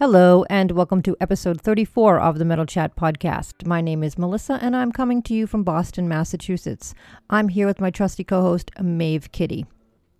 Hello, and welcome to episode 34 of the Metal Chat podcast. My name is Melissa, and I'm coming to you from Boston, Massachusetts. I'm here with my trusty co host, Maeve Kitty.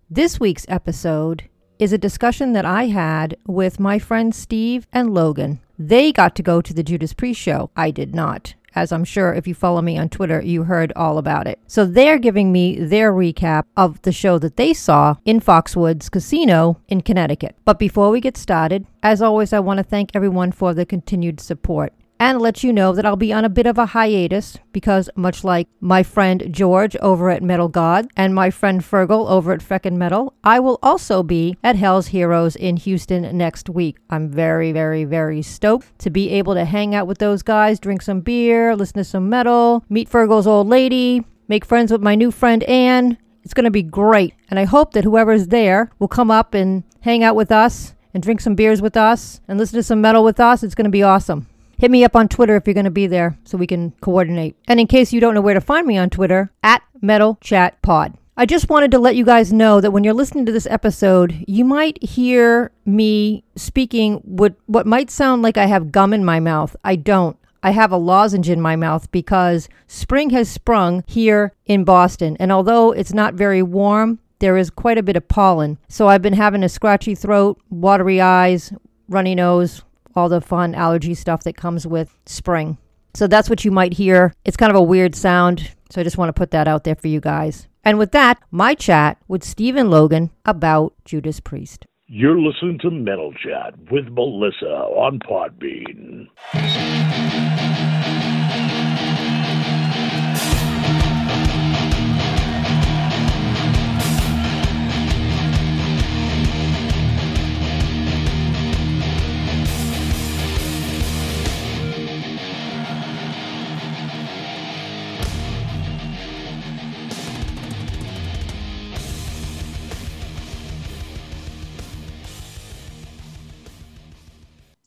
This week's episode is a discussion that I had with my friends Steve and Logan. They got to go to the Judas Priest show. I did not as I'm sure if you follow me on Twitter, you heard all about it. So they're giving me their recap of the show that they saw in Foxwoods Casino in Connecticut. But before we get started, as always, I want to thank everyone for the continued support and let you know that I'll be on a bit of a hiatus because, much like my friend George over at Metal God and my friend Fergal over at Feckin' Metal, I will also be at Hell's Heroes in Houston next week. I'm very, very, very stoked to be able to hang out with those guys, drink some beer, listen to some metal, meet Fergal's old lady, make friends with my new friend Anne. It's going to be great. And I hope that whoever's there will come up and hang out with us and drink some beers with us and listen to some metal with us. It's going to be awesome. Hit me up on Twitter if you're going to be there so we can coordinate. And in case you don't know where to find me on Twitter, at Metal Chat Pod. I just wanted to let you guys know that when you're listening to this episode, you might hear me speaking what what might sound like I have gum in my mouth. I don't. I have a lozenge in my mouth because spring has sprung here in Boston. And although it's not very warm, there is quite a bit of pollen. So I've been having a scratchy throat, watery eyes, runny nose, all the fun allergy stuff that comes with spring. So that's what you might hear. It's kind of a weird sound. So I just want to put that out there for you guys. And with that, my chat with Steve and Logan about Judas Priest. You're listening to Metal Chat with Melissa on Podbean.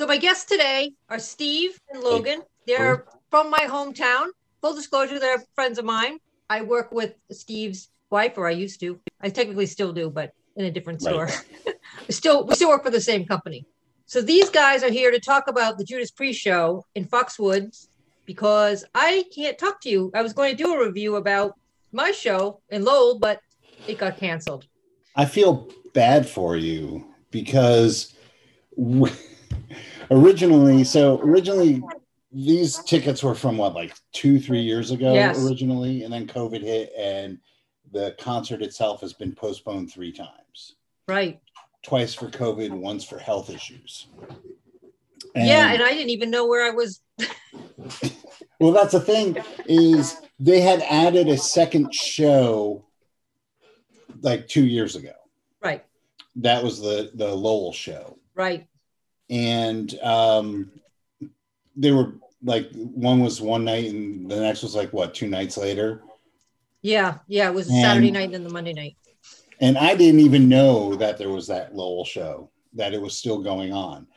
So my guests today are Steve and Logan. They're from my hometown. Full disclosure, they're friends of mine. I work with Steve's wife, or I used to. I technically still do, but in a different store. Right. still, we still work for the same company. So these guys are here to talk about the Judas Priest show in Foxwoods because I can't talk to you. I was going to do a review about my show in Lowell, but it got canceled. I feel bad for you because. We- originally, so originally these tickets were from what, like two, three years ago yes. originally, and then COVID hit, and the concert itself has been postponed three times. Right. Twice for COVID, once for health issues. And, yeah, and I didn't even know where I was. well, that's the thing is they had added a second show like two years ago. Right. That was the the Lowell show. Right and um, they were like one was one night and the next was like what two nights later. Yeah, yeah, it was a Saturday night and then the Monday night. And I didn't even know that there was that Lowell show that it was still going on.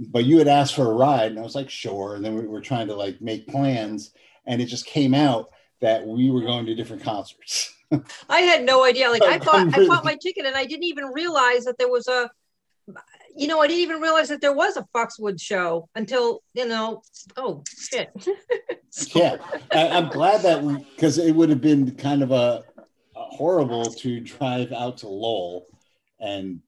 But you had asked for a ride, and I was like, sure. And then we were trying to like make plans, and it just came out that we were going to different concerts. I had no idea. Like I thought, I bought my ticket, and I didn't even realize that there was a you know, I didn't even realize that there was a Foxwood show until, you know, oh shit. yeah. I, am glad that we, because it would have been kind of a, a, horrible to drive out to Lowell and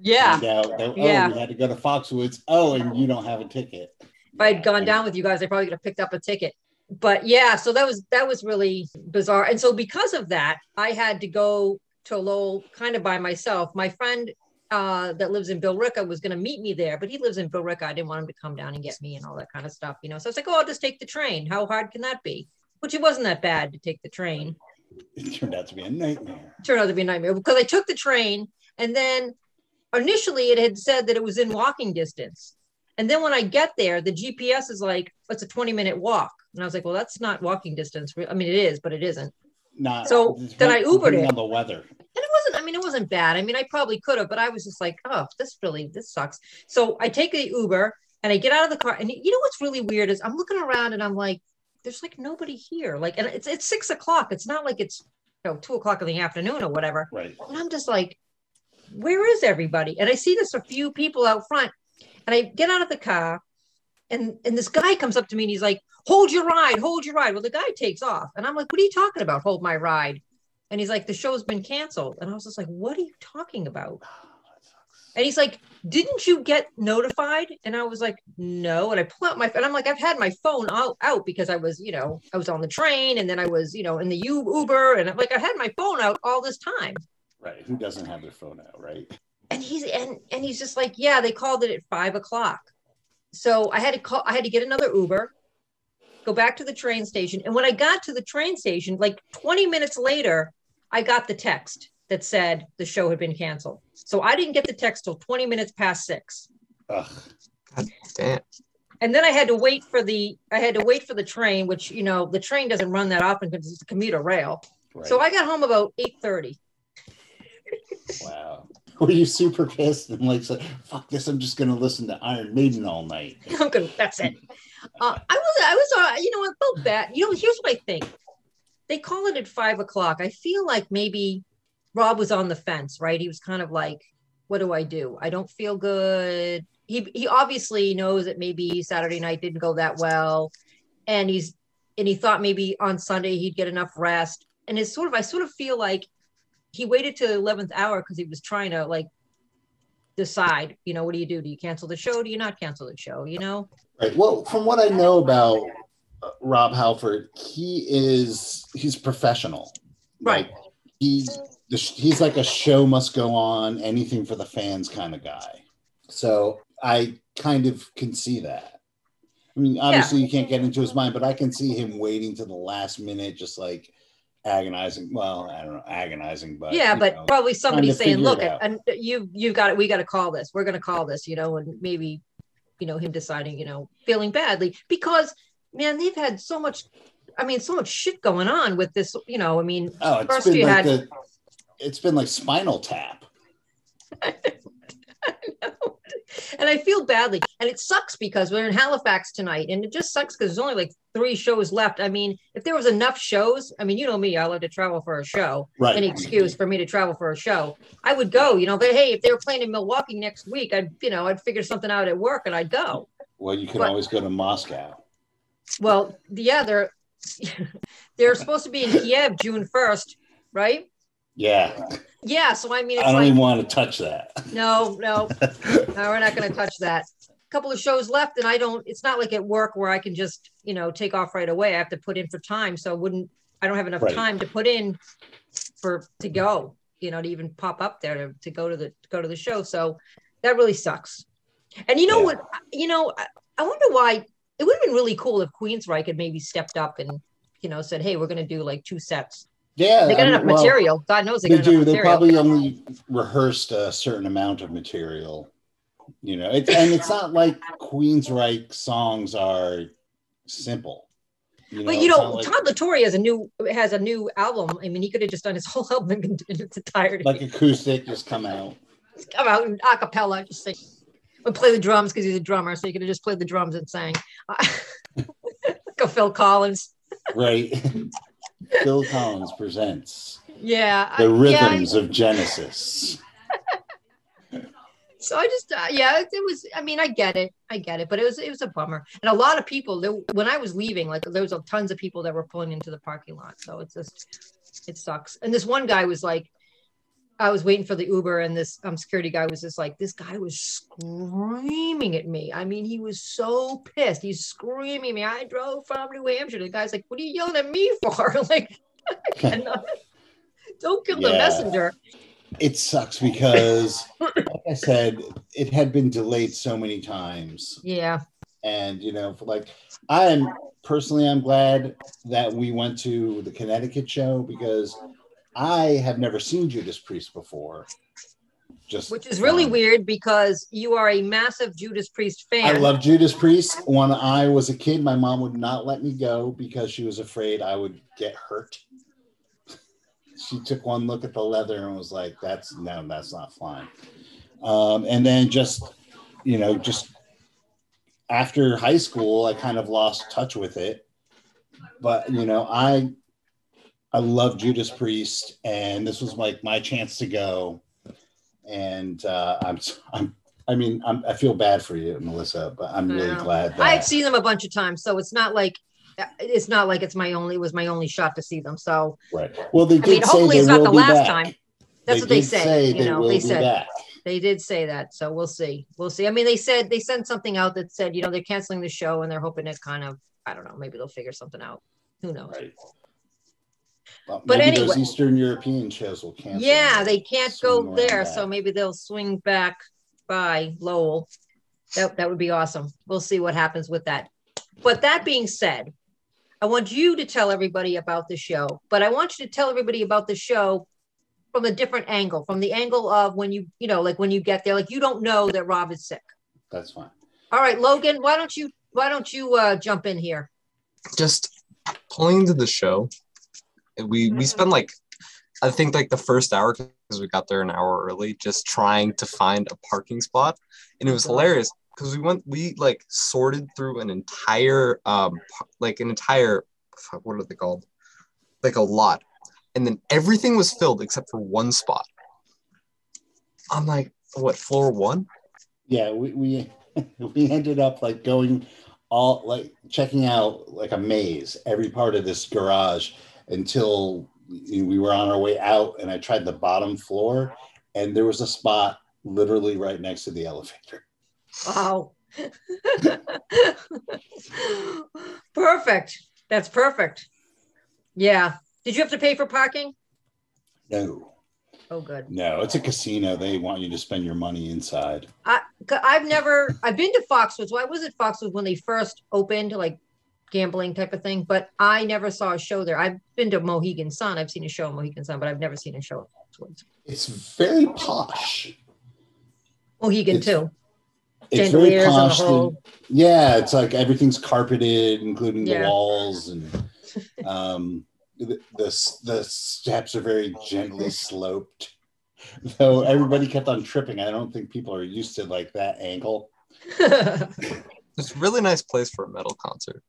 yeah. that, oh, yeah. we had to go to Foxwoods. Oh, and you don't have a ticket. If I'd gone down with you guys, I probably could have picked up a ticket. But yeah, so that was that was really bizarre. And so because of that, I had to go to Lowell kind of by myself. My friend uh, that lives in Billerica was going to meet me there, but he lives in Billerica. I didn't want him to come down and get me and all that kind of stuff, you know. So I was like, oh, I'll just take the train. How hard can that be? Which it wasn't that bad to take the train. It turned out to be a nightmare. It turned out to be a nightmare because I took the train and then initially it had said that it was in walking distance. And then when I get there, the GPS is like, it's a 20 minute walk. And I was like, well, that's not walking distance. I mean, it is, but it isn't. Not so then I Ubered it. On the weather I mean, it wasn't bad. I mean, I probably could have, but I was just like, oh, this really, this sucks. So I take the Uber and I get out of the car. And you know what's really weird is I'm looking around and I'm like, there's like nobody here. Like, and it's it's six o'clock. It's not like it's you know two o'clock in the afternoon or whatever. Right. And I'm just like, where is everybody? And I see this a few people out front. And I get out of the car and and this guy comes up to me and he's like, hold your ride, hold your ride. Well, the guy takes off. And I'm like, what are you talking about? Hold my ride. And he's like, the show's been canceled. And I was just like, what are you talking about? And he's like, didn't you get notified? And I was like, no. And I pull out my and I'm like, I've had my phone out, out because I was, you know, I was on the train and then I was, you know, in the Uber and I'm like, I had my phone out all this time. Right. Who doesn't have their phone out, right? And he's and and he's just like, yeah, they called it at five o'clock. So I had to call, I had to get another Uber, go back to the train station. And when I got to the train station, like 20 minutes later, I got the text that said the show had been canceled. So I didn't get the text till 20 minutes past six. Ugh. God damn. And then I had to wait for the I had to wait for the train, which you know the train doesn't run that often because it's a commuter rail. Right. So I got home about 8:30. wow. Were you super pissed and like, so, fuck this? I'm just gonna listen to Iron Maiden all night. I'm gonna. That's it. Uh, I was. I was. Uh, you know, felt bad. You know, here's what I think. They call it at five o'clock. I feel like maybe Rob was on the fence, right? He was kind of like, "What do I do? I don't feel good." He he obviously knows that maybe Saturday night didn't go that well, and he's and he thought maybe on Sunday he'd get enough rest. And it's sort of I sort of feel like he waited to the 11th hour because he was trying to like decide, you know, what do you do? Do you cancel the show? Do you not cancel the show? You know? Right. Well, from what I know about uh, Rob Halford, he is he's professional. Right. Like, he he's like a show must go on, anything for the fans kind of guy. So I kind of can see that. I mean, obviously yeah. you can't get into his mind, but I can see him waiting to the last minute, just like agonizing. Well, I don't know, agonizing, but yeah, but know, probably somebody saying, "Look, and uh, you you got it. We got to call this. We're going to call this." You know, and maybe you know him deciding, you know, feeling badly because man, they've had so much. I mean, so much shit going on with this. You know, I mean, oh, it's first been you like had. The, it's been like Spinal Tap. and I feel badly. And it sucks because we're in Halifax tonight, and it just sucks because there's only like three shows left. I mean, if there was enough shows, I mean, you know me, I love to travel for a show. Right. Any excuse for me to travel for a show, I would go. You know, but hey, if they were playing in Milwaukee next week, I'd you know I'd figure something out at work and I'd go. Well, you can but, always go to Moscow. Well, yeah, they're they're supposed to be in Kiev June first, right? Yeah. Yeah. So I mean, I don't like, even want to touch that. No, no, no, we're not going to touch that. A couple of shows left, and I don't. It's not like at work where I can just you know take off right away. I have to put in for time, so I wouldn't. I don't have enough right. time to put in for to go. You know, to even pop up there to, to go to the to go to the show. So that really sucks. And you know yeah. what? You know, I, I wonder why. It would have been really cool if Queensryche had maybe stepped up and you know said, "Hey, we're going to do like two sets." Yeah, they got enough well, material. God knows they, they do. They probably only rehearsed a certain amount of material. You know, it's and it's not like Queensryche songs are simple. You know, but you know, like, Todd La Torre has a new has a new album. I mean, he could have just done his whole album in, its entirety. Like acoustic, just come out. Just come out and a cappella, just sing. Would play the drums because he's a drummer, so he could have just played the drums and sang. like a Phil Collins. Right. Phil Collins presents. Yeah. The rhythms yeah. of Genesis. so I just, uh, yeah, it, it, was. I mean, I get it, I get it, but it was, it was a bummer. And a lot of people, there, when I was leaving, like there was tons of people that were pulling into the parking lot. So it's just, it sucks. And this one guy was like, I was waiting for the Uber, and this um, security guy was just like, this guy was screaming at me. I mean, he was so pissed. He's screaming at me. I drove from New Hampshire. The guy's like, what are you yelling at me for? like, don't kill yeah. the messenger. It sucks because, like I said, it had been delayed so many times. Yeah. And, you know, like, I am personally, I'm glad that we went to the Connecticut show because I have never seen Judas Priest before. Just which is really um, weird because you are a massive Judas Priest fan. I love Judas Priest. When I was a kid, my mom would not let me go because she was afraid I would get hurt. she took one look at the leather and was like, "That's no, that's not flying." Um, and then just you know, just after high school, I kind of lost touch with it. But you know, I I love Judas Priest, and this was like my chance to go. And uh, I'm I'm I mean, I'm, i feel bad for you, Melissa, but I'm really glad that I've seen them a bunch of times, so it's not like it's not like it's my only it was my only shot to see them. So right. Well, they did I mean, hopefully it's not the last back. time. That's they what they say. say. You know, they said back. they did say that. So we'll see. We'll see. I mean, they said they sent something out that said, you know, they're canceling the show and they're hoping it kind of, I don't know, maybe they'll figure something out. Who knows? Right. Well, but anyway, those Eastern European shows will cancel. Yeah, they can't go there, so maybe they'll swing back by Lowell. That that would be awesome. We'll see what happens with that. But that being said, I want you to tell everybody about the show. But I want you to tell everybody about the show from a different angle, from the angle of when you, you know, like when you get there, like you don't know that Rob is sick. That's fine. All right, Logan, why don't you why don't you uh, jump in here? Just pulling into the show we we spent like I think like the first hour because we got there an hour early, just trying to find a parking spot, and it was hilarious because we went we like sorted through an entire um like an entire what are they called? Like a lot, and then everything was filled except for one spot. I'm like, what floor one? Yeah, we we we ended up like going all like checking out like a maze every part of this garage until we were on our way out and I tried the bottom floor and there was a spot literally right next to the elevator. Wow. perfect. That's perfect. Yeah. Did you have to pay for parking? No. Oh, good. No, it's a casino. They want you to spend your money inside. I, I've never, I've been to Foxwoods. Why was it Foxwoods when they first opened, like gambling type of thing. But I never saw a show there. I've been to Mohegan Sun. I've seen a show at Mohegan Sun, but I've never seen a show at It's very posh. Mohegan it's, too. It's very posh. Whole... Yeah, it's like everything's carpeted, including yeah. the walls, and um, the, the the steps are very gently sloped. Though everybody kept on tripping, I don't think people are used to like that angle. it's a really nice place for a metal concert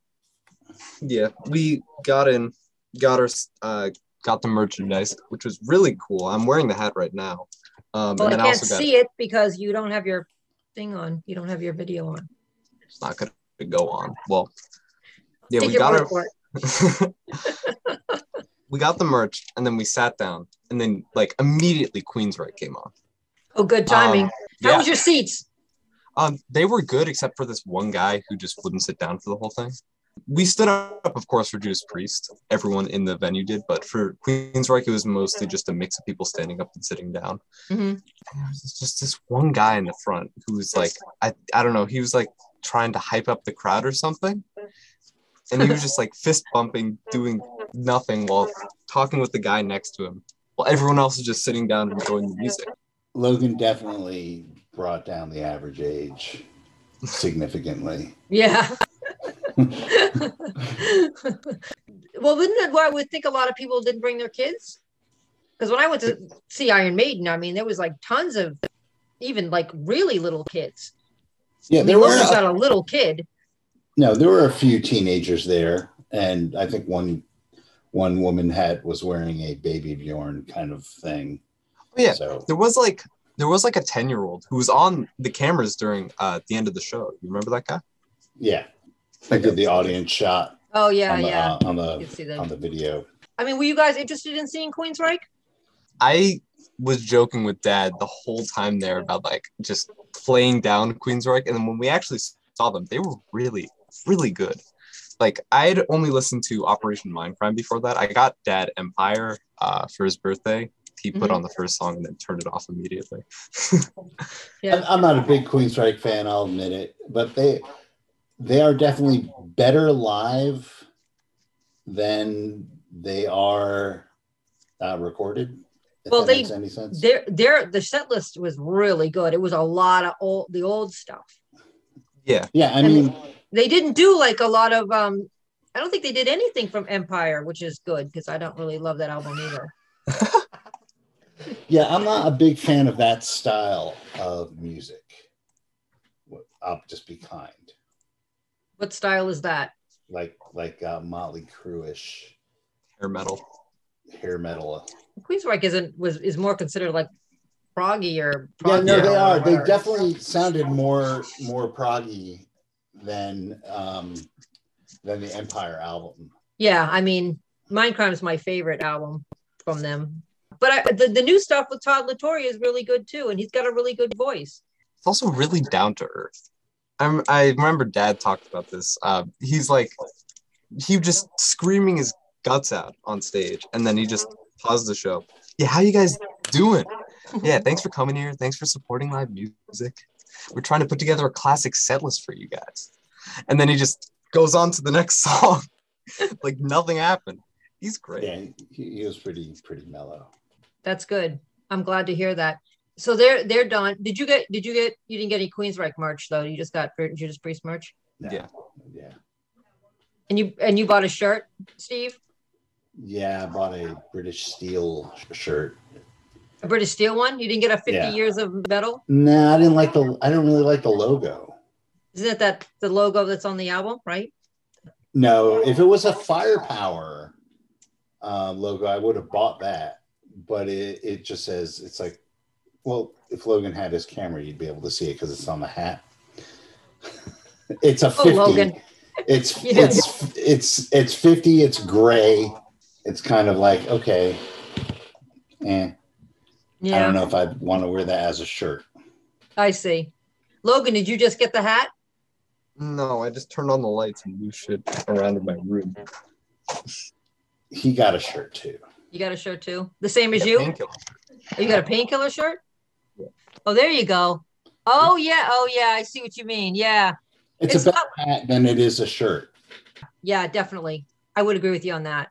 yeah, we got in, got our, uh, got the merchandise, which was really cool. I'm wearing the hat right now. Um, well, and I can't see it because you don't have your thing on. You don't have your video on. It's not gonna go on. Well, yeah, Take we got our. we got the merch, and then we sat down, and then like immediately Queensryche came on. Oh, good timing. Um, How yeah. was your seats? Um, they were good except for this one guy who just wouldn't sit down for the whole thing we stood up, of course, for Judas Priest. Everyone in the venue did, but for Queensryche, it was mostly just a mix of people standing up and sitting down. Mm-hmm. just this one guy in the front who was like, I, I don't know, he was like trying to hype up the crowd or something. And he was just like fist bumping, doing nothing while talking with the guy next to him, while everyone else is just sitting down and enjoying the music. Logan definitely brought down the average age significantly. Yeah. well, wouldn't that why I would think a lot of people didn't bring their kids? Because when I went to see Iron Maiden, I mean, there was like tons of even like really little kids. Yeah, I mean, there were got a little kid. No, there were a few teenagers there, and I think one one woman had was wearing a baby Bjorn kind of thing. Oh, yeah, so there was like there was like a ten year old who was on the cameras during uh, the end of the show. You remember that guy? Yeah, I did the audience shot. Oh yeah, on the, yeah. Uh, on the on the video. I mean, were you guys interested in seeing Queensryche? I was joking with Dad the whole time there about like just playing down Queensryche, and then when we actually saw them, they were really, really good. Like I had only listened to Operation Mindcrime before that. I got Dad Empire uh, for his birthday. He put mm-hmm. on the first song and then turned it off immediately. yeah. I'm not a big Queensryche fan, I'll admit it, but they they are definitely better live than they are uh, recorded. Well, they their their the set list was really good. It was a lot of old the old stuff. Yeah, yeah. I and mean, they didn't do like a lot of. um I don't think they did anything from Empire, which is good because I don't really love that album either. yeah, I'm not a big fan of that style of music. I'll just be kind. What style is that? Like like uh, Motley Crue-ish hair metal. Hair metal. Queensryche isn't was is more considered like proggy or yeah, no, they are. They definitely sounded more more proggy than um than the Empire album. Yeah, I mean, Mindcrime is my favorite album from them. But I, the, the new stuff with Todd La Torre is really good too, and he's got a really good voice. It's also really down to earth. I'm, I remember Dad talked about this. Uh, he's like, he just screaming his guts out on stage, and then he just paused the show. Yeah, how you guys doing? Yeah, thanks for coming here. Thanks for supporting live music. We're trying to put together a classic set list for you guys. And then he just goes on to the next song, like nothing happened. He's great. Yeah, he, he was pretty pretty mellow. That's good. I'm glad to hear that. So they're they're done. Did you get? Did you get? You didn't get any Queensryche merch though. You just got Judas Priest merch, No, Yeah. yeah, and you and you bought a shirt, Steve, yeah. I bought a British Steel shirt. a British Steel one. You didn't get a 50 Yeah. years of metal. No, I didn't like the. I don't really like the logo. Isn't it that the logo that's on the album, right? No, if it was a Firepower uh, logo, I would have bought that. But it, it just says it's like, well, if Logan had his camera, you'd be able to see it because it's on the hat. it's a Oh, fifty. Logan. It's Yeah. it's it's it's fifty. It's gray. It's kind of like okay, eh. I don't know if I'd want to wear that as a shirt. I see. Logan, did you just get the hat? No, I just turned on the lights and moved shit around in my room. He got a shirt too. You got a shirt too, the same as Yeah, you. painkiller. Oh, you got a painkiller shirt? Yeah. Oh, there you go. Oh yeah, oh yeah, I see what you mean. Yeah, It's, It's a better not- hat than it is a shirt. yeah, definitely. I would agree with you on that.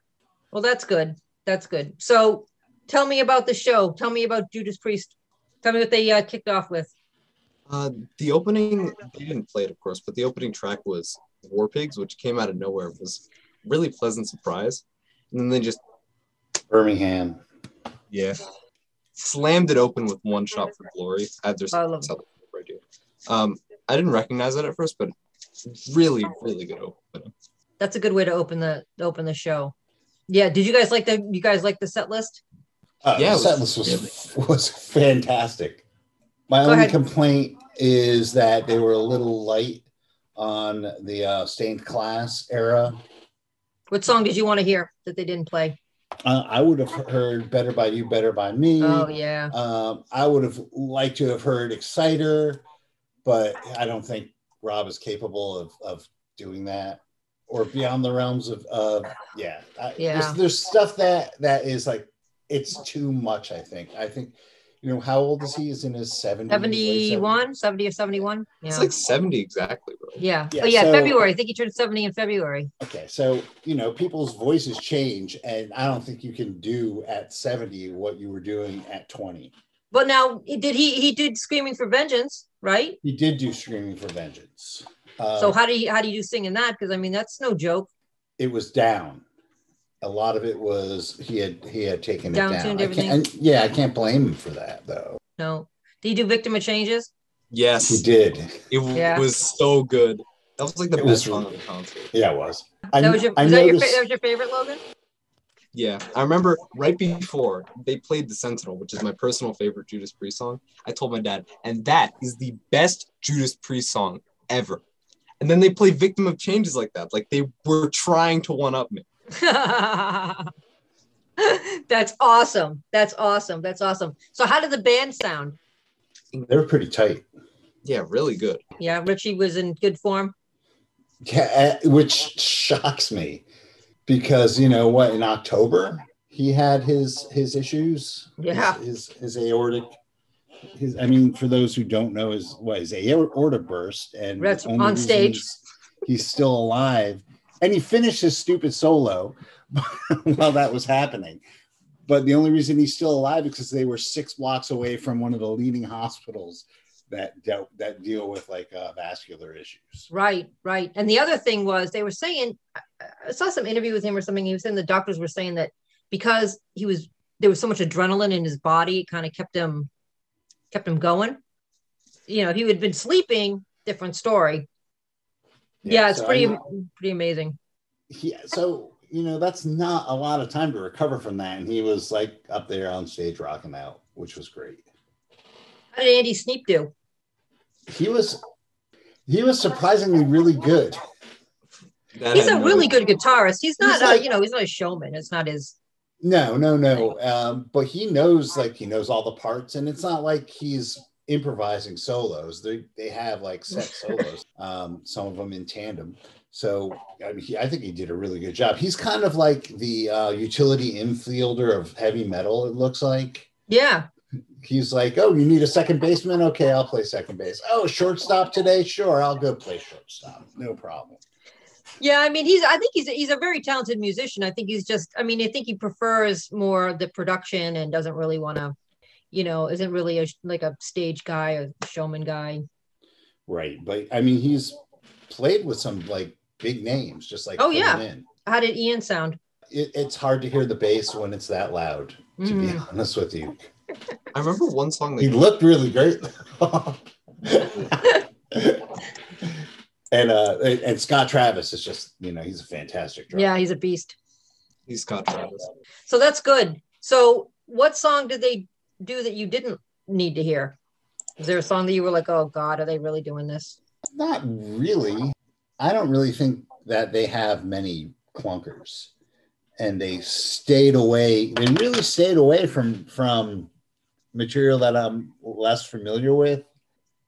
Well, that's good. That's good. So, tell me about the show. Tell me about Judas Priest. Tell me what they uh, kicked off with. Uh, the opening, they didn't play it, of course, but the opening track was War Pigs, which came out of nowhere. It was really pleasant surprise. And then they just, Birmingham. yeah, slammed it open with one shot for glory. I had their I love it. right here. Um, I didn't recognize that at first, but really, really good opening. That's a good way to open the open the show. Yeah. Did you guys like the? You guys like the set list? Uh, Yeah, the set list was was fantastic. My Go only ahead. complaint is that they were a little light on the uh, stained class era. What song did you want to hear that they didn't play? Uh, I would have heard "Better by You, Better by Me." Oh yeah. Um, I would have liked to have heard "Exciter," but I don't think Rob is capable of of doing that. Or beyond the realms of, of yeah, I, Yeah. There's, there's stuff that that is like it's too much. I think. I think, you know, how old is he? Is in his 70s. late 70s? 71, 70 or 71. Yeah. It's like 70 exactly, bro. yeah. Yeah, oh yeah, so- February. I think he turned 70 in February. Okay, so you know, people's voices change, and I don't think you can do at 70 what you were doing at 20. But now he did he he did Screaming for Vengeance, right? He did do "Screaming for Vengeance." Uh, so how do you how do you do singing that? Because I mean that's no joke. it was down. A lot of it was he had he had taken it Down-tuned down. I everything? can't, and, yeah, I can't blame him for that though. No. Did he do Victim of Changes? Yes, He did. it Yeah. was so good. That was like the It best was song of the concert. Yeah, it was. I, That was your I was that your, fa- that was your favorite, Logan? Yeah, I remember right before they played The Sentinel, which is my personal favorite Judas Priest song. I told my dad, and that is the best Judas Priest song ever. And then they play Victim of Changes like that. Like they were trying to one up me. That's awesome. That's awesome. That's awesome. So how did the band sound? they were pretty tight. Yeah, really good. Yeah, Richie was in good form. Yeah, uh, which shocks me because you know what? In October, he had his his issues. Yeah. his his, his aortic. His, I mean, for those who don't know, his what his aorta burst, and That's on stage. He's, he's still alive, and he finished his stupid solo while that was happening. But the only reason he's still alive is because they were six blocks away from one of the leading hospitals that dealt that deal with like uh, vascular issues. Right, right. And the other thing was they were saying I- saw some interview with him or something. He was saying the doctors were saying that because he was there was so much adrenaline in his body, it kind of kept him kept him going. You know, if he had been sleeping, different story. Yeah, it's so pretty I- pretty amazing. Yeah, so you know that's not a lot of time to recover from that and he was like up there on stage rocking out which was great How did Andy Sneap do? He was he was surprisingly really good. That he's a really good guitarist. He's not, he's like, uh, you know, he's not a showman. It's not his. No, no, no. Um, but he knows, like, he knows all the parts, and it's not like he's improvising solos. They they have like set solos. Um, some of them in tandem. So I mean, he, I think he did a really good job. He's kind of like the uh, utility infielder of heavy metal. It looks like. Yeah. He's like, oh, you need a second baseman? Okay, I'll play second base. Oh, shortstop today? Sure, I'll go play shortstop. No problem. Yeah, I mean, he's. I think he's. He's a very talented musician. I think he's just. I mean, I think he prefers more the production and doesn't really want to, you know, isn't really a like a stage guy a showman guy. Right, but I mean, he's played with some like big names, just like oh yeah. In. How did Ian sound? It, it's hard to hear the bass when it's that loud. To mm. be honest with you, I remember one song. That he looked really great. and uh and Scott Travis is just you know he's a fantastic drummer. Yeah, he's a beast. He's Scott Travis. So that's good. So what song did they do that you didn't need to hear? Is there a song that you were like, oh God, are they really doing this? Not really. I don't really think that they have many clunkers. And they stayed away, they really stayed away from from material that I'm less familiar with,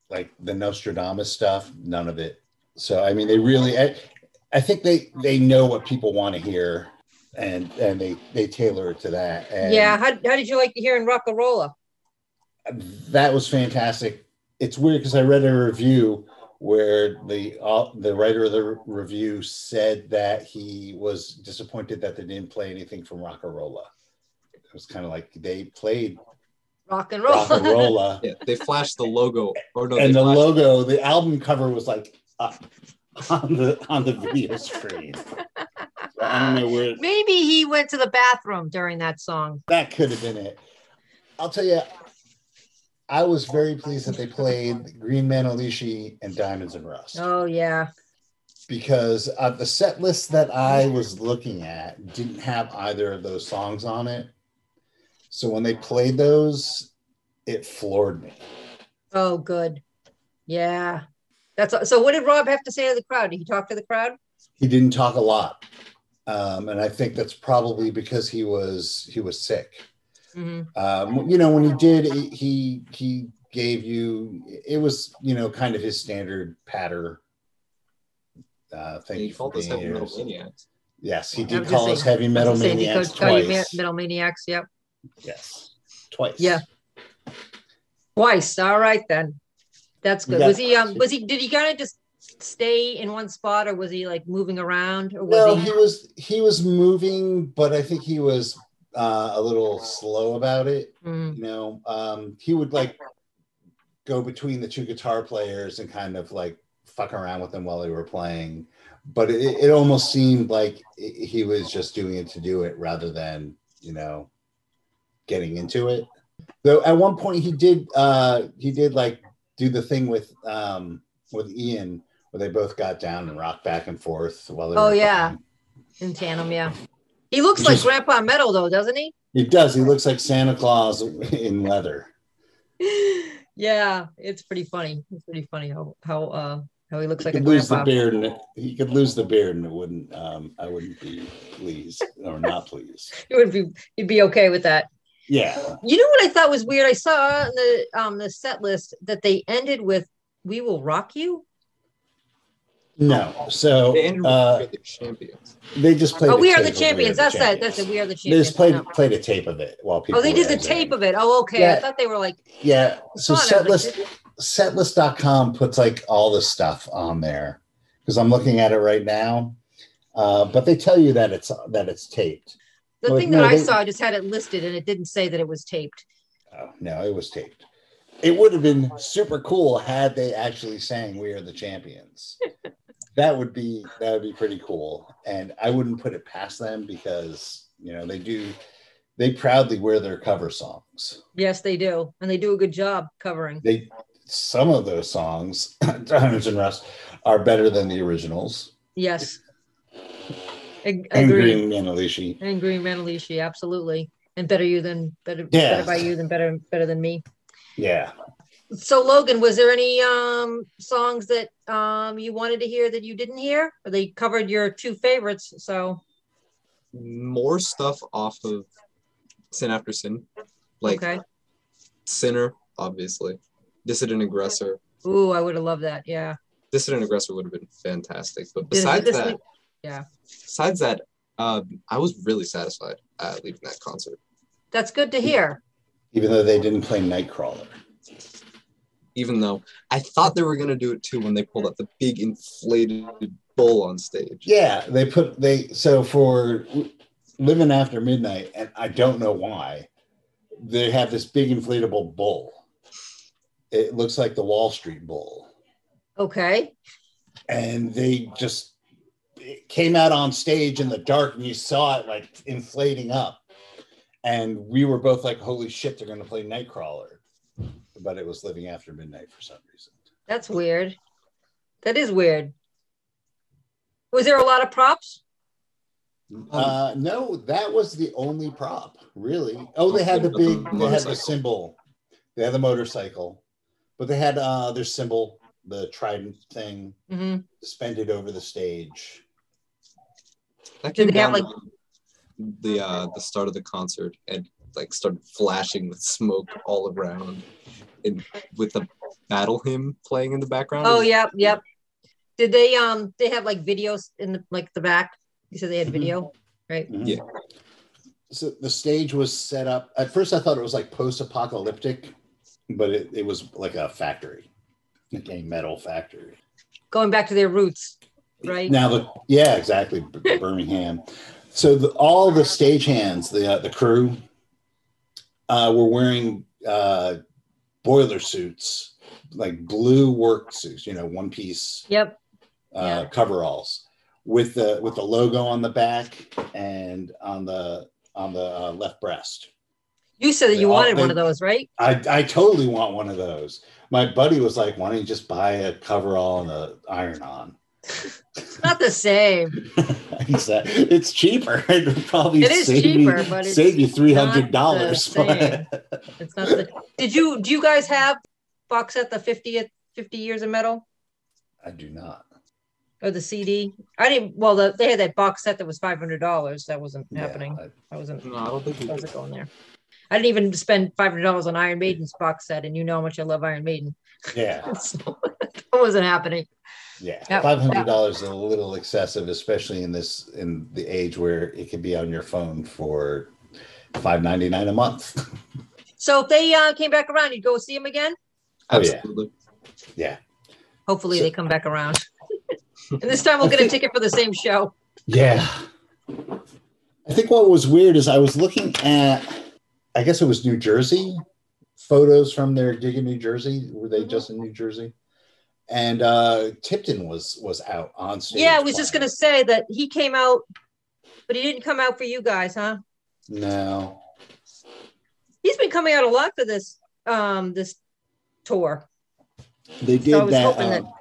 like the Nostradamus stuff, none of it so I mean, they really, I, I think they they know what people want to hear, and and they they tailor it to that. And yeah, how, how did you like to hear in Rock-a-Rolla? That was fantastic. It's weird because I read a review where the uh, the writer of the review said that he was disappointed that they didn't play anything from Rock-a-Rolla. It was kind of like they played rock and roll. Rock and rolla. yeah, they flashed the logo. Or no, and the logo, the album cover was like up on the on the video screen. I don't know where. Maybe he went to the bathroom during that song. That could have been it. I'll tell you, I was very pleased that they played Green Manalishi and Diamonds and Rust. Oh yeah. Because uh, the set list that I was looking at didn't have either of those songs on it. So when they played those, it floored me. Oh, good. Yeah. That's so. What did Rob have to say to the crowd? Did he talk to the crowd? He didn't talk a lot, um, and I think that's probably because he was he was sick. Mm-hmm. Um, you know, when he did, he he gave you it was you know kind of his standard patter. Uh, thank he you for being here. Yes, he did call us heavy metal maniacs twice. Metal maniacs, yep. Yes, twice. Yeah, twice. All right then. That's good. Was he um was he did he kind of just stay in one spot or was he like moving around or was no, he... he was he was moving, but I think he was uh, a little slow about it. Mm. You know, um, he would like go between the two guitar players and kind of like fuck around with them while they were playing. But it, it almost seemed like he was just doing it to do it rather than, you know, getting into it. Though at one point he did uh he did like do the thing with um with Ian where they both got down and rocked back and forth while they Oh yeah. In tandem, yeah. He looks like Grandpa Metal though, doesn't he? He does. He looks like Santa Claus in leather. yeah, it's pretty funny. It's pretty funny how how uh how he looks he like could lose grandpa. the beard and it, he could lose the beard and it wouldn't um I wouldn't be pleased or not pleased. you would be you'd be okay with that. Yeah. You know what I thought was weird? I saw the um the set list that they ended with "We Will Rock You." No, so they, uh, champions. they just played. Oh, we are the champions. That's that. That's it. We are the champions. They just played played a tape of it while people. Oh, they did the tape of it. Oh, okay. Yeah. I thought they were like. Yeah. So setlist setlist.com puts like all the stuff on there because I'm looking at it right now, uh, but they tell you that it's that it's taped. The thing that no, I they, saw just had it listed and it didn't say that it was taped. Oh, no, it was taped. It would have been super cool had they actually sang "We Are the Champions." that would be that would be pretty cool, and I wouldn't put it past them because you know they do they proudly wear their cover songs. Yes, they do, and they do a good job covering. They some of those songs, Diamonds and Rust, are better than the originals. Yes. Ag- and Green Manalishi. And Green Manalishi, absolutely. And better you than better, yeah. better by you than better better than me. Yeah. So Logan, was there any um songs that um you wanted to hear that you didn't hear? Or they covered your two favorites, so more stuff off of Sin After Sin, like okay. Sinner, obviously, Dissident Aggressor. Ooh, I would have loved that. Yeah. Dissident Aggressor would have been fantastic. But besides Dis- that, yeah. besides that, um, I was really satisfied at leaving that concert. That's good to hear. Even though they didn't play Nightcrawler. Even though I thought they were gonna do it too when they pulled out the big inflated bull on stage. Yeah, they put they so for living after midnight, and I don't know why they have this big inflatable bull. It looks like the Wall Street Bull, Okay. and they just it came out on stage in the dark, and you saw it like inflating up, and we were both like, "Holy shit, they're going to play Nightcrawler," but it was living after midnight for some reason. That's weird. That is weird. Was there a lot of props? Uh, no, that was the only prop, really. Oh, they had the big, they had the symbol, they had the motorcycle, but they had uh their symbol, the trident thing, hmm suspended over the stage. That Did came they have, like- to the uh the start of the concert and like started flashing with smoke all around and with the battle hymn playing in the background. Oh, yep, yep. Did they um they have like videos in the like the back? You said they had Mhm. video, right? Mhm. Yeah. So the stage was set up. At first, I thought it was like post-apocalyptic, but it, it was like a factory, like a metal factory. Going back to their roots, right? Now the yeah, exactly, Birmingham. So the, all the stagehands, the uh, the crew, uh, were wearing uh, boiler suits, like blue work suits, you know, one piece Yep. uh, Yeah. coveralls with the with the logo on the back and on the on the uh, left breast. You said that They you all- wanted one of those, right? I, I totally want one of those. My buddy was like, "Why don't you just buy a coverall and a iron on?" It's not the same. He it's cheaper. It would probably It is save cheaper, me, but it's save you three hundred dollars. It's not the. Did you do you guys have box set the 50th 50 years of metal I do not. or the CD? I didn't. Well, the, they had that box set that was five hundred dollars. That wasn't happening. Yeah, I wasn't. No, I don't think we I wasn't going there. I didn't even spend five hundred dollars on Iron Maiden's box set, and you know how much I love Iron Maiden. Yeah, So, that wasn't happening. Yeah. Yeah. Five hundred dollars is a little excessive, especially in this in the age where it can be on your phone for five ninety nine a month. So if they uh, came back around, you'd go see them again. Oh, yeah. absolutely. yeah, Hopefully, So- they come back around. and this time, we'll get a ticket for the same show. yeah. I think what was weird is I was looking at, I guess it was New Jersey photos from their gig in New Jersey. Were they just in New Jersey? And uh Tipton was was out on stage. Yeah, I was just gonna say that he came out, but he didn't come out for you guys, huh? No. He's been coming out a lot for this um this tour. They did was that. hoping that- um,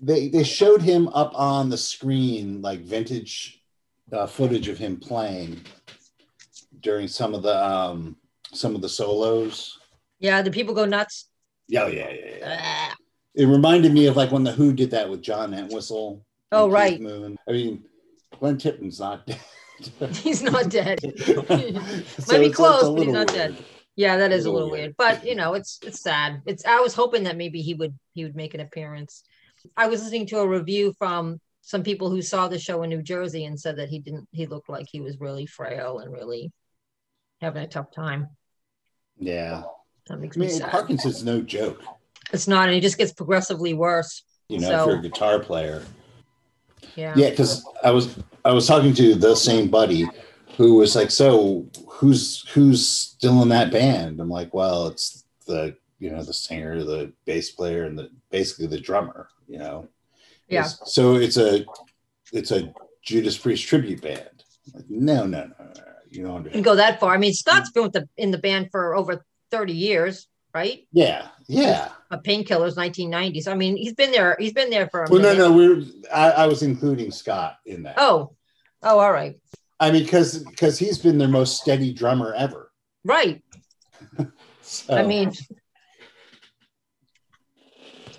they they showed him up on the screen like vintage uh, footage of him playing during some of the um some of the solos. Yeah, the people go nuts. Yeah, yeah, yeah, yeah. It reminded me of like when the Who did that with John Entwistle. Oh, right. Moon. I mean, Glenn Tipton's not dead. He's not dead. Might be close, a but he's not dead. Yeah, that is a Little little weird. weird. But you know, it's it's sad. It's I was hoping that maybe he would he would make an appearance. I was listening to a review from some people who saw the show in New Jersey and said that he didn't he looked like he was really frail and really having a tough time. Yeah. That makes I me sad. Parkinson's no joke. It's not, and it just gets progressively worse. You know, So- if you're a guitar player. Yeah. Yeah, because I was I was talking to the same buddy who was like, "So who's who's still in that band?" I'm like, "Well, it's the you know the singer, the bass player, and the basically the drummer." You know. Yeah. It's- So it's a it's a Judas Priest tribute band. I'm like, no, no, no, no, you don't You can go that far. I mean, Scott's been with the in the band for over 30 years, right? Yeah, yeah. A painkillers 1990s. I mean, he's been there, he's been there for a Well, no, no, we're I, I was including Scott in that. Oh, oh, all right. I mean, because because he's been their most steady drummer ever. Right. So, I mean,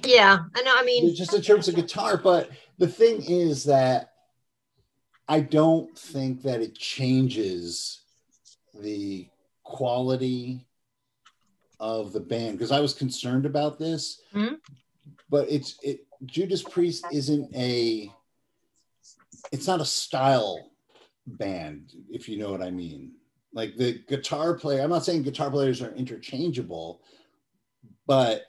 Yeah, I know. I mean, just in terms of guitar, but the thing is that I don't think that it changes the quality of the band because I was concerned about this, mm-hmm. but it's it Judas Priest isn't a it's not a style band, if you know what I mean. Like the guitar player, I'm not saying guitar players are interchangeable, but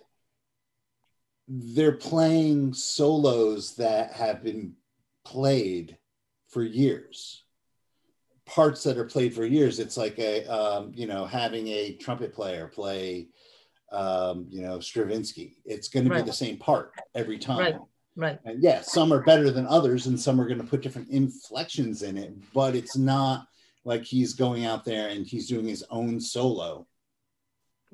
they're playing solos that have been played for years parts that are played for years it's like a um, you know having a trumpet player play um, you know stravinsky it's going right. to be the same part every time right right and yeah some are better than others and some are going to put different inflections in it but it's not like he's going out there and he's doing his own solo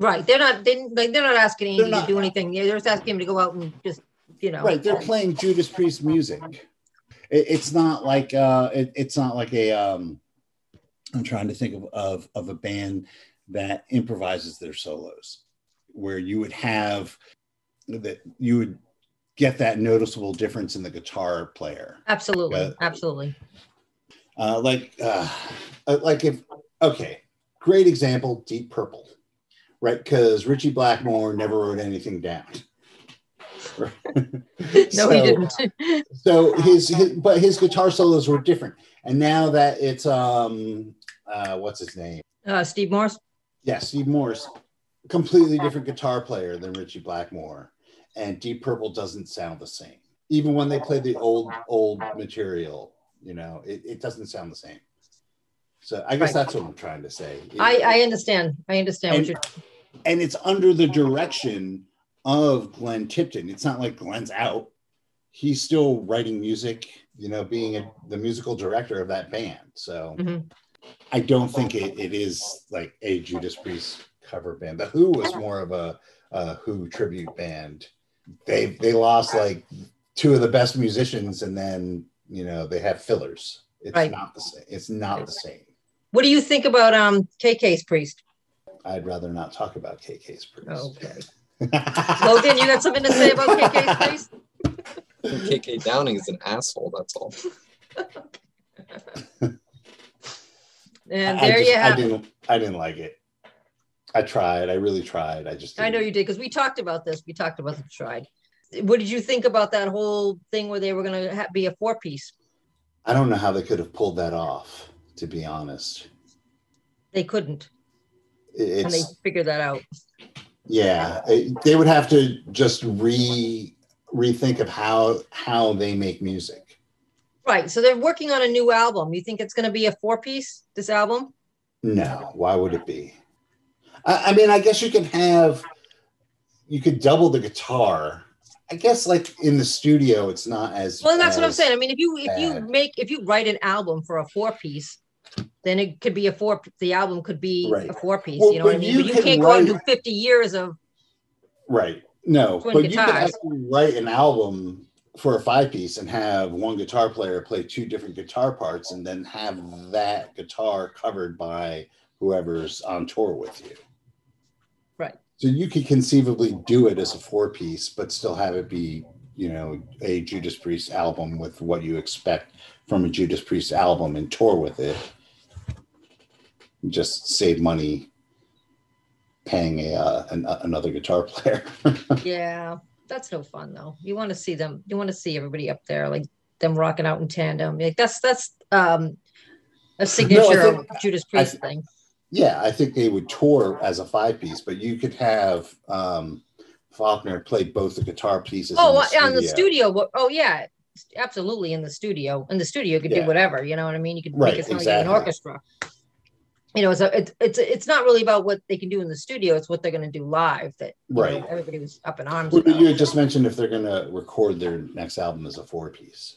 Right. They're not. They, they're not asking Andy not, to do anything. They're just asking him to go out and just, you know. Right. They're playing Judas Priest music. It, it's not like uh, it, it's not like a. Um, I'm trying to think of, of of a band that improvises their solos, where you would have that you would get that noticeable difference in the guitar player. Absolutely. Uh, Absolutely. Uh, like, uh, like if okay, great example, Deep Purple right? Because Ritchie Blackmore never wrote anything down. no, so, he didn't. so his, his, but his guitar solos were different. And now that it's um uh what's his name? Uh Steve Morse. Yeah, Steve Morse. Completely different guitar player than Ritchie Blackmore. And Deep Purple doesn't sound the same. Even when they play the old old material, you know, it, it doesn't sound the same. So I guess right. that's what I'm trying to say. I, I understand. I understand and, what you're and it's under the direction of Glenn Tipton. It's not like Glenn's out. He's still writing music, you know, being a, the musical director of that band. So mm-hmm. I don't think it, it is like a Judas Priest cover band. The Who was more of a, a Who tribute band. They they lost like two of the best musicians, and then you know they have fillers. It's right. not the same. It's not the same. What do you think about um KK's Priest? I'd rather not talk about KK's priest. Okay. Logan, you got something to say about KK's priest? KK Downing is an asshole. That's all. and there just, you have. I didn't. I didn't like it. I tried. I really tried. I just. Didn't. I know you did because we talked about this. We talked about the tried. What did you think about that whole thing where they were going to ha- be a four piece? I don't know how they could have pulled that off. To be honest, they couldn't it's, and they figured that out. Yeah, eh, they would have to just re rethink of how how they make music. Right. So they're working on a new album. You think it's going to be a four piece? This album? No. Why would it be? I, I mean, I guess you can have you could double the guitar. I guess like in the studio, it's not as well. that's what I'm saying. I mean, if you if bad. you make if you write an album for a four piece, then it could be a four the album could be right. a four piece well, you know what i mean you but you can't write, go and do 50 years of right no but guitars. you can actually write an album for a five piece and have one guitar player play two different guitar parts and then have that guitar covered by whoever's on tour with you. Right. So you could conceivably do it as a four piece but still have it be you know a judas priest album with what you expect from a judas priest album and tour with it. Just save money paying a uh, an, another guitar player. yeah, that's no fun though. You want to see them. You want to see everybody up there, like them rocking out in tandem. Like that's that's um, a signature no, think, of Judas Priest th- thing. Yeah, I think they would tour as a five piece, but you could have um, Faulkner play both the guitar pieces. Oh, the on the studio. Oh yeah, absolutely in the studio. In the studio, you could yeah. do whatever. You know what I mean? You could right, make it sound exactly. like an orchestra you know, so it's it's it's not really about what they can do in the studio; it's what they're going to do live. That right. Know, everybody was up in arms. Well, you just mentioned if they're going to record their next album as a four piece.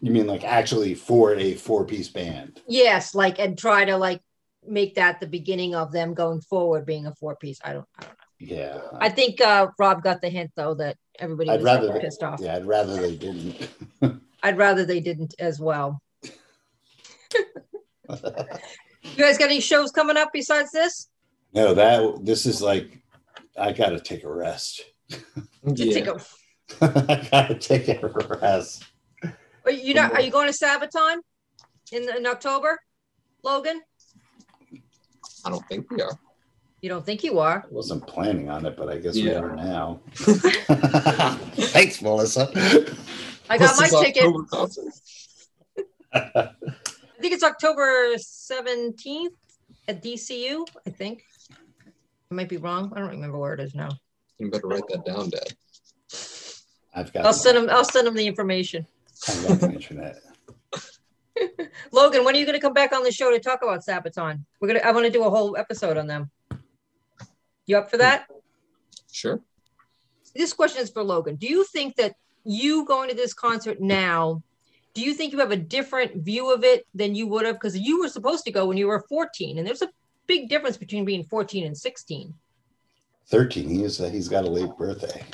You mean like actually for a four piece band? Yes, like and try to like make that the beginning of them going forward being a four piece. I don't, I don't know. Yeah, I think uh, Rob got the hint though that everybody I'd was rather pissed they, off. Yeah, I'd rather they didn't. I'd rather they didn't as well. You guys got any shows coming up besides this? No, that this is like I got to take a rest. yeah. take a, I got to take a rest. Are you not? Are you going to Sabaton in in October, Logan? I don't think we are. You don't think you are? I wasn't planning on it, but I guess Yeah. we are now. Thanks, Melissa. I got my ticket. October concert? I think it's October seventeenth at DCU. I think. I might be wrong. I don't remember where it is now. You better write that down, Dad. I've got, I'll send him. I'll send him the information. I've got the internet. Logan, when are you going to come back on the show to talk about Sabaton? We're gonna. I want to do a whole episode on them. You up for that? Sure. This question is for Logan. Do you think that you going to this concert now? Do you think you have a different view of it than you would have? Because you were supposed to go when you were 14, and there's a big difference between being 14 and 16. 13. He is, he's got a late birthday.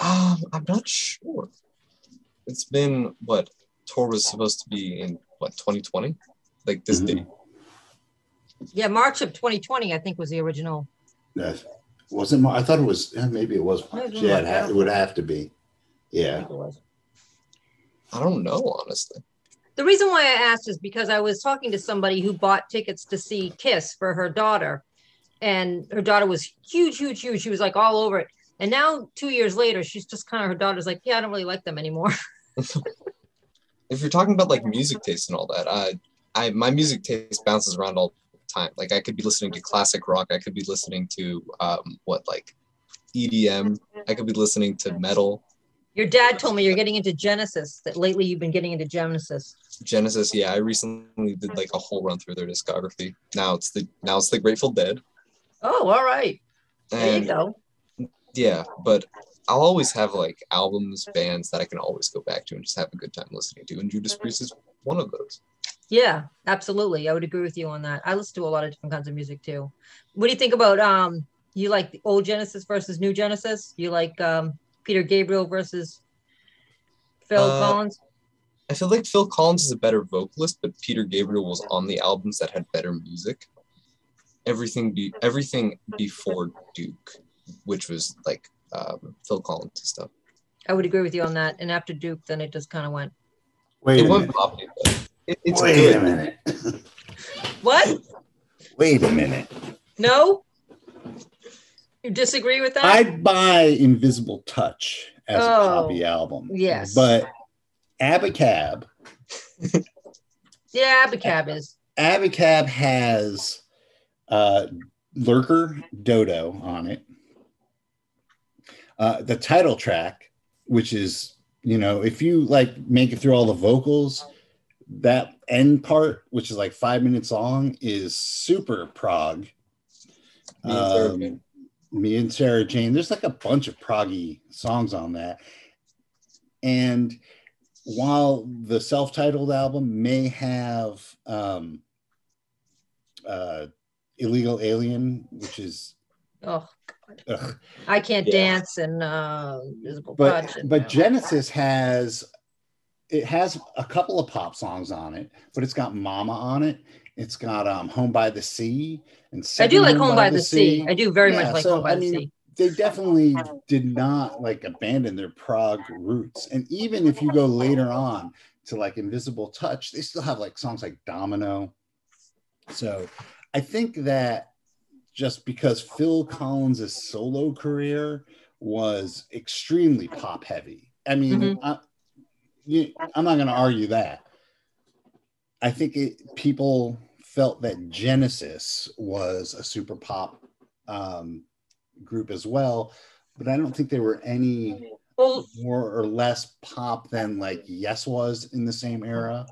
Um, I'm not sure. It's been what tour was supposed to be in what 2020, like this Mhm. date. Yeah, March of 2020, I think, was the original. Uh, wasn't I thought it was maybe it was March. Yeah, it, ha- it would have to be. I Yeah. Think it was. I don't know honestly. The reason why I asked is because I was talking to somebody who bought tickets to see Kiss for her daughter, and her daughter was huge, huge, huge. She was like all over it. And now, two years later, she's just kind of her daughter's like, yeah, I don't really like them anymore. If you're talking about like music taste and all that, I, I my music taste bounces around all the time. Like I could be listening to classic rock. I could be listening to um what like EDM. I could be listening to metal. Your dad told me you're getting into Genesis. That lately you've been getting into Genesis. Genesis, yeah, I recently did like a whole run through their discography. Now it's the now it's the Grateful Dead. Oh, all right. There you go. yeah, but I'll always have like albums, bands that I can always go back to and just have a good time listening to. And Judas Priest is one of those. Yeah, absolutely. I would agree with you on that. I listen to a lot of different kinds of music too. What do you think about um you like the old Genesis versus new Genesis? You like um Peter Gabriel versus Phil Uh, Collins? I feel like Phil Collins is a better vocalist, but Peter Gabriel was on the albums that had better music. Everything be everything before Duke, which was like um, Phil Collins stuff. I would agree with you on that. And after Duke, then it just kind of went. Wait It a went poppy, but it, it's Wait good. a minute. What? Wait a minute. No? You disagree with that? I'd buy Invisible Touch as Oh, a poppy album. yes. But Abacab, yeah, Abacab is. Abacab has uh, Lurker Dodo on it. Uh, the title track, which is, you know, if you like make it through all the vocals, that end part, which is like five minutes long, is super prog. Me and Sarah Um, Jane. Me and Sarah Jane. There's like a bunch of proggy songs on that. And while the self-titled album may have um, uh, Illegal Alien, which is Oh, ugh, I can't Yeah. dance and uh, Visible but Touch. and- but Genesis has it has a couple of pop songs on it, but it's got Mama on it. It's got um, Home by the Sea and I do like Home by the Sea. I do very Yeah, much like so, Home by I the mean, Sea. they definitely did not like abandon their prog roots. And even if you go later on to like Invisible Touch, they still have like songs like Domino. So I think that just because Phil Collins' solo career was extremely pop heavy. I mean, Mhm. I, I'm not going to argue that. I think it, people felt that Genesis was a super pop um, group as well, but I don't think they were any Well, more or less pop than like Yes was in the same era,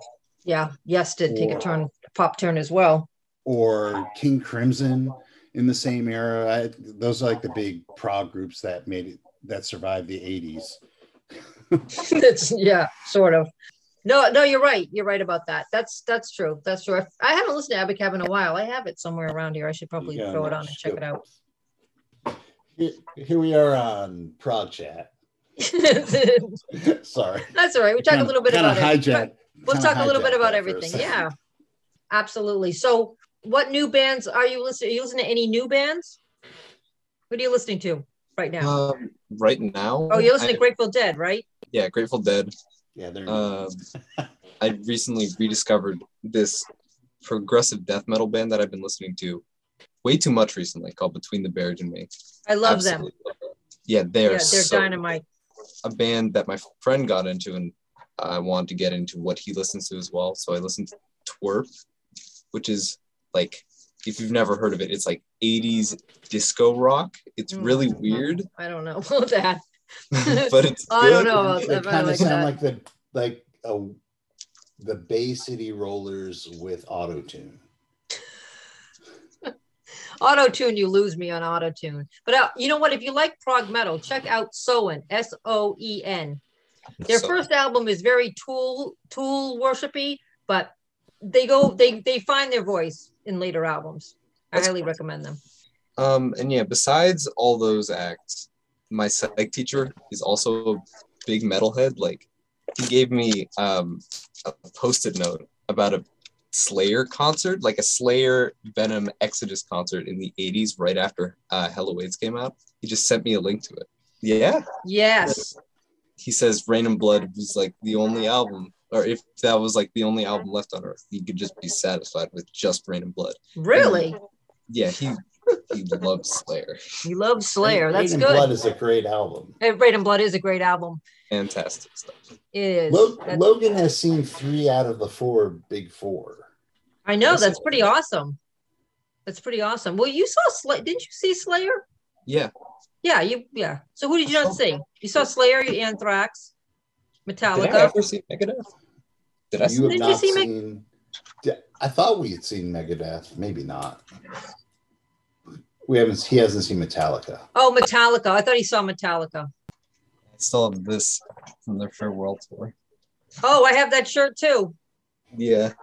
yeah, yes, did take a turn, pop turn as well. or King Crimson in the same era. I, those are like the big prog groups that made it that survived the 80s. yeah, sort of. No, no, you're right. You're right about that. That's that's true. That's true. I haven't listened to Abacab in a while. I have it somewhere around here. I should probably Yeah, throw it on and check it out. Here, here we are on Prog Chat. Sorry. That's all right. We talk a little bit about it. hijack, We'll talk a little bit about that for a everything. Yeah, absolutely. So, what new bands are you listening? Are you listening to any new bands? What are you listening to right now? Um, right now. Oh, you're listening I, to Grateful Dead, right? Yeah, Grateful Dead. Yeah, they're. Um, I recently rediscovered this progressive death metal band that I've been listening to way too much recently, called Between the Buried and Me. I love Absolutely them. Love yeah, they're yeah, they're so dynamite. A band that my friend got into, and I wanted to get into what he listens to as well. So I listened to TWRP, which is like if you've never heard of it, it's like 80s disco rock. It's mm, really weird. I don't know about that. but it's I don't know about it, that. It kind of like sound like the like a, the Bay City Rollers with auto tune. auto tune, you lose me on auto tune. But uh, you know what? If you like prog metal, check out Soen, S O E N. Their so, first album is very tool tool worshipy, but they go they they find their voice in later albums. I highly recommend them. Um, and yeah, besides all those acts, my psych teacher is also a big metalhead. Like he gave me um, a post-it note about a Slayer concert, like a Slayer Venom Exodus concert in the 80s, right after uh, Hell Awaits came out. He just sent me a link to it. Yeah. Yes. He says Reign and Blood was like the only album, or if that was like the only album left on earth, he could just be satisfied with just Reign and Blood. Really? And, yeah, he he loves Slayer. He loves Slayer. That's Reign good. Blood is a great album. Reign in Blood is a great album. Fantastic stuff. It is. Logan has seen three out of the four big four. I know that's, that's pretty awesome. That's pretty awesome. Well, you saw Slayer. Didn't you see Slayer? Yeah. Yeah, you yeah. So who did you not see? You saw Slayer, Anthrax, Metallica. Did I ever see Megadeth? Did I see? You did you see seen, Meg- I thought we had seen Megadeth. Maybe not. We haven't. He hasn't seen Metallica. Oh, Metallica! I thought he saw Metallica. I still have this from their farewell tour. Oh, I have that shirt too. Yeah.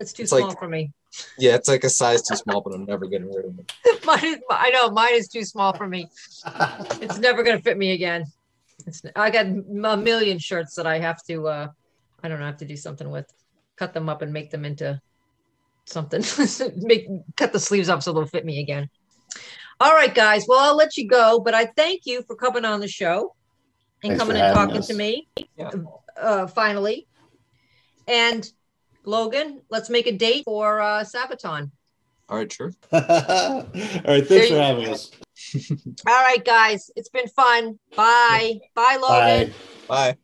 It's too it's small like, for me. Yeah, it's like a size too small, but I'm never getting rid of it. mine is, I know mine is too small for me. It's never gonna fit me again. It's I got a million shirts that I have to. uh I don't know. I have to do something with, cut them up and make them into something. make cut the sleeves up so they'll fit me again. All right, guys. Well, I'll let you go, but I thank you for coming on the show and Thanks coming and talking us. to me. Yeah. Uh, finally, and Logan, let's make a date for uh, Sabaton. All right, sure. All right, thanks for having us. All right, guys, it's been fun. Bye. Bye, Logan. Bye. Bye.